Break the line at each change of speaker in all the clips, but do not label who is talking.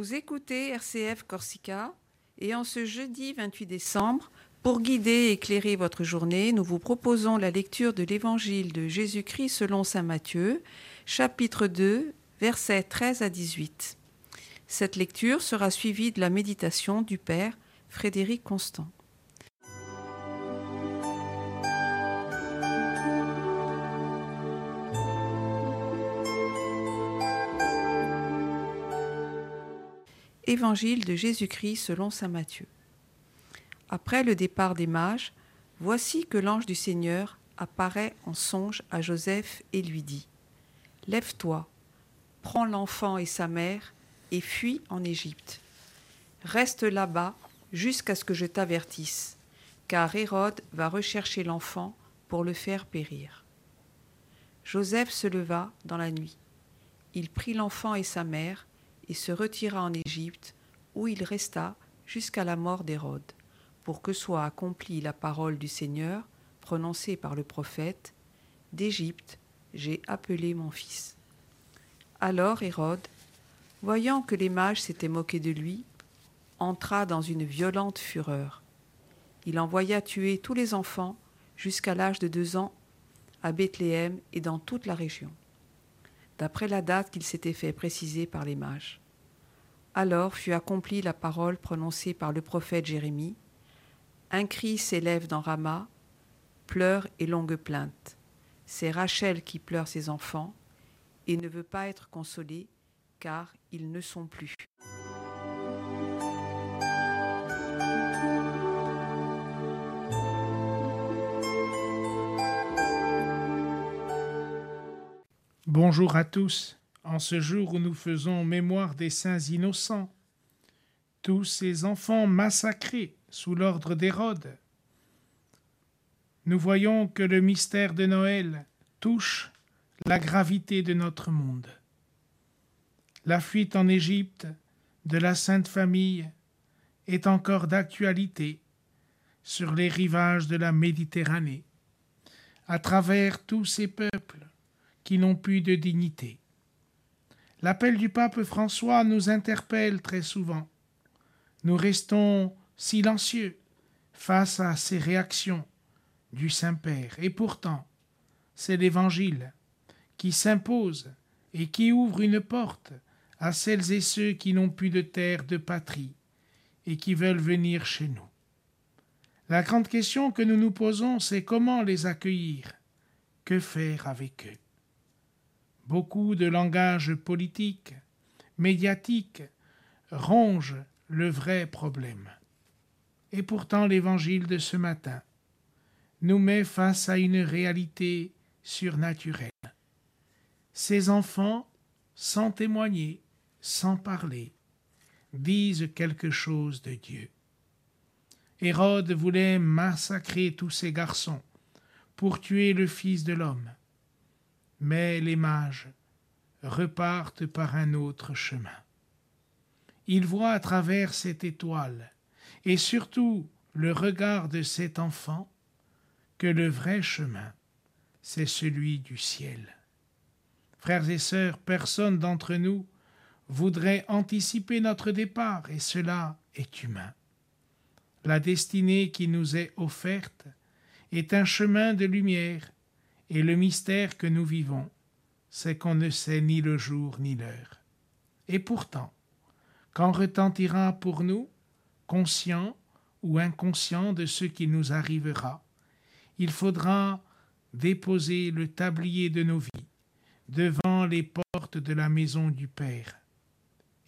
Vous écoutez RCF Corsica et en ce jeudi 28 décembre, pour guider et éclairer votre journée, nous vous proposons la lecture de l'Évangile de Jésus-Christ selon Saint Matthieu, chapitre 2, versets 13 à 18. Cette lecture sera suivie de la méditation du Père Frédéric Constant. Évangile de Jésus-Christ selon Saint Matthieu. Après le départ des mages, voici que l'ange du Seigneur apparaît en songe à Joseph et lui dit Lève-toi, prends l'enfant et sa mère et fuis en Égypte. Reste là-bas jusqu'à ce que je t'avertisse, car Hérode va rechercher l'enfant pour le faire périr. Joseph se leva dans la nuit. Il prit l'enfant et sa mère et se retira en Égypte, où il resta jusqu'à la mort d'Hérode, pour que soit accomplie la parole du Seigneur prononcée par le prophète D'Égypte j'ai appelé mon fils. Alors Hérode, voyant que les mages s'étaient moqués de lui, entra dans une violente fureur. Il envoya tuer tous les enfants jusqu'à l'âge de deux ans à Bethléem et dans toute la région, d'après la date qu'il s'était fait préciser par les mages. Alors fut accomplie la parole prononcée par le prophète Jérémie. Un cri s'élève dans Rama, pleurs et longues plaintes. C'est Rachel qui pleure ses enfants et ne veut pas être consolée, car ils ne sont plus.
Bonjour à tous en ce jour où nous faisons mémoire des saints innocents, tous ces enfants massacrés sous l'ordre d'Hérode. Nous voyons que le mystère de Noël touche la gravité de notre monde. La fuite en Égypte de la Sainte Famille est encore d'actualité sur les rivages de la Méditerranée, à travers tous ces peuples qui n'ont plus de dignité. L'appel du pape François nous interpelle très souvent. Nous restons silencieux face à ces réactions du Saint-Père. Et pourtant, c'est l'Évangile qui s'impose et qui ouvre une porte à celles et ceux qui n'ont plus de terre, de patrie, et qui veulent venir chez nous. La grande question que nous nous posons, c'est comment les accueillir, que faire avec eux? Beaucoup de langage politique, médiatique, ronge le vrai problème. Et pourtant l'évangile de ce matin nous met face à une réalité surnaturelle. Ces enfants, sans témoigner, sans parler, disent quelque chose de Dieu. Hérode voulait massacrer tous ces garçons pour tuer le Fils de l'homme. Mais les mages repartent par un autre chemin. Ils voient à travers cette étoile, et surtout le regard de cet enfant, que le vrai chemin, c'est celui du ciel. Frères et sœurs, personne d'entre nous voudrait anticiper notre départ, et cela est humain. La destinée qui nous est offerte est un chemin de lumière et le mystère que nous vivons, c'est qu'on ne sait ni le jour ni l'heure. Et pourtant, quand retentira pour nous, conscient ou inconscient de ce qui nous arrivera, il faudra déposer le tablier de nos vies devant les portes de la maison du Père.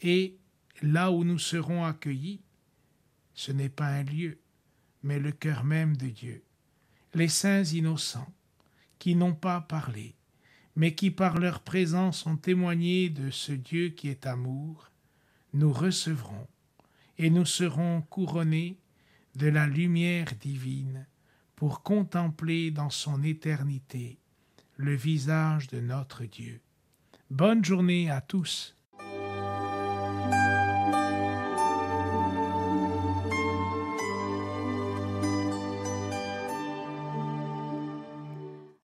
Et là où nous serons accueillis, ce n'est pas un lieu, mais le cœur même de Dieu. Les saints innocents, qui n'ont pas parlé, mais qui par leur présence ont témoigné de ce Dieu qui est amour, nous recevrons et nous serons couronnés de la lumière divine pour contempler dans son éternité le visage de notre Dieu. Bonne journée à tous.